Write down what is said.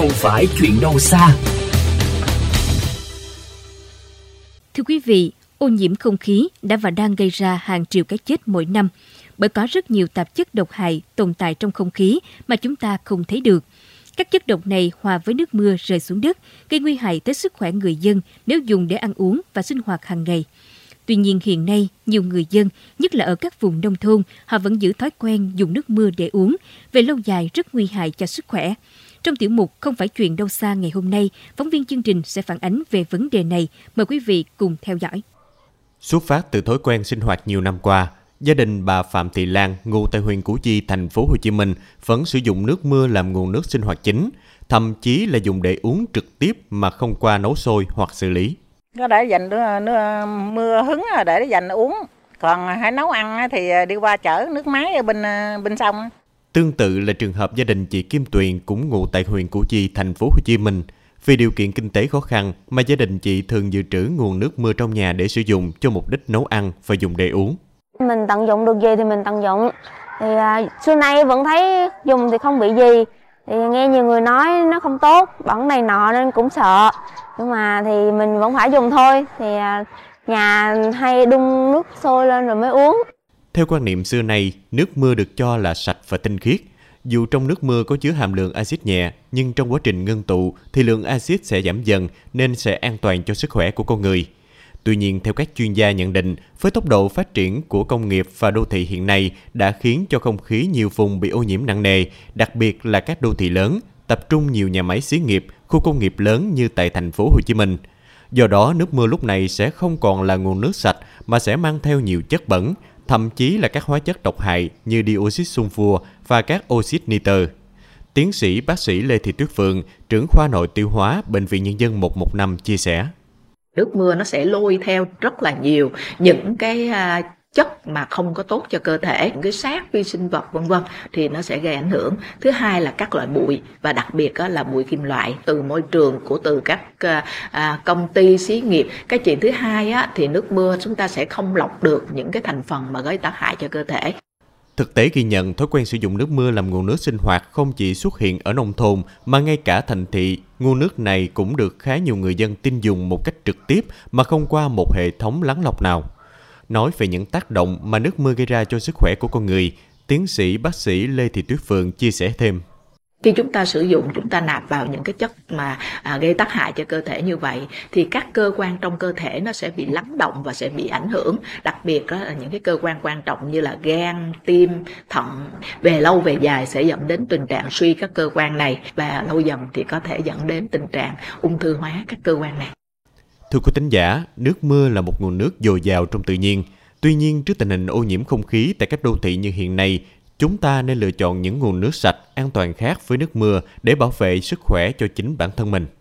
không phải chuyện đâu xa. Thưa quý vị, ô nhiễm không khí đã và đang gây ra hàng triệu cái chết mỗi năm bởi có rất nhiều tạp chất độc hại tồn tại trong không khí mà chúng ta không thấy được. Các chất độc này hòa với nước mưa rơi xuống đất, gây nguy hại tới sức khỏe người dân nếu dùng để ăn uống và sinh hoạt hàng ngày. Tuy nhiên hiện nay, nhiều người dân, nhất là ở các vùng nông thôn, họ vẫn giữ thói quen dùng nước mưa để uống, về lâu dài rất nguy hại cho sức khỏe. Trong tiểu mục Không phải chuyện đâu xa ngày hôm nay, phóng viên chương trình sẽ phản ánh về vấn đề này. Mời quý vị cùng theo dõi. Xuất phát từ thói quen sinh hoạt nhiều năm qua, gia đình bà Phạm Thị Lan, ngụ tại huyện Củ Chi, thành phố Hồ Chí Minh, vẫn sử dụng nước mưa làm nguồn nước sinh hoạt chính, thậm chí là dùng để uống trực tiếp mà không qua nấu sôi hoặc xử lý. Nó để dành nước, nước mưa hứng để dành uống, còn hãy nấu ăn thì đi qua chở nước máy ở bên bên sông. Tương tự là trường hợp gia đình chị Kim Tuyền cũng ngụ tại huyện Củ Chi, thành phố Hồ Chí Minh. Vì điều kiện kinh tế khó khăn mà gia đình chị thường dự trữ nguồn nước mưa trong nhà để sử dụng cho mục đích nấu ăn và dùng để uống. Mình tận dụng được gì thì mình tận dụng. Thì à, xưa nay vẫn thấy dùng thì không bị gì. Thì nghe nhiều người nói nó không tốt, bẩn này nọ nên cũng sợ. Nhưng mà thì mình vẫn phải dùng thôi. Thì à, nhà hay đun nước sôi lên rồi mới uống. Theo quan niệm xưa nay, nước mưa được cho là sạch và tinh khiết. Dù trong nước mưa có chứa hàm lượng axit nhẹ, nhưng trong quá trình ngưng tụ thì lượng axit sẽ giảm dần nên sẽ an toàn cho sức khỏe của con người. Tuy nhiên, theo các chuyên gia nhận định, với tốc độ phát triển của công nghiệp và đô thị hiện nay đã khiến cho không khí nhiều vùng bị ô nhiễm nặng nề, đặc biệt là các đô thị lớn, tập trung nhiều nhà máy xí nghiệp, khu công nghiệp lớn như tại thành phố Hồ Chí Minh. Do đó, nước mưa lúc này sẽ không còn là nguồn nước sạch mà sẽ mang theo nhiều chất bẩn, thậm chí là các hóa chất độc hại như dioxit sunfua và các oxit nitơ. Tiến sĩ bác sĩ Lê Thị Tuyết Phượng, trưởng khoa nội tiêu hóa Bệnh viện Nhân dân 115 chia sẻ. Nước mưa nó sẽ lôi theo rất là nhiều những cái à, chất mà không có tốt cho cơ thể những cái xác vi sinh vật vân vân thì nó sẽ gây ảnh hưởng. Thứ hai là các loại bụi và đặc biệt là bụi kim loại từ môi trường của từ các à, à, công ty xí nghiệp. Cái chuyện thứ hai á, thì nước mưa chúng ta sẽ không lọc được những cái thành phần mà gây tác hại cho cơ thể. Thực tế ghi nhận thói quen sử dụng nước mưa làm nguồn nước sinh hoạt không chỉ xuất hiện ở nông thôn mà ngay cả thành thị, nguồn nước này cũng được khá nhiều người dân tin dùng một cách trực tiếp mà không qua một hệ thống lắng lọc nào nói về những tác động mà nước mưa gây ra cho sức khỏe của con người, tiến sĩ bác sĩ Lê Thị Tuyết Phượng chia sẻ thêm. Khi chúng ta sử dụng chúng ta nạp vào những cái chất mà à, gây tác hại cho cơ thể như vậy thì các cơ quan trong cơ thể nó sẽ bị lắng động và sẽ bị ảnh hưởng. Đặc biệt đó là những cái cơ quan quan trọng như là gan tim thận về lâu về dài sẽ dẫn đến tình trạng suy các cơ quan này và lâu dần thì có thể dẫn đến tình trạng ung thư hóa các cơ quan này. Thưa quý tín giả, nước mưa là một nguồn nước dồi dào trong tự nhiên. Tuy nhiên, trước tình hình ô nhiễm không khí tại các đô thị như hiện nay, chúng ta nên lựa chọn những nguồn nước sạch, an toàn khác với nước mưa để bảo vệ sức khỏe cho chính bản thân mình.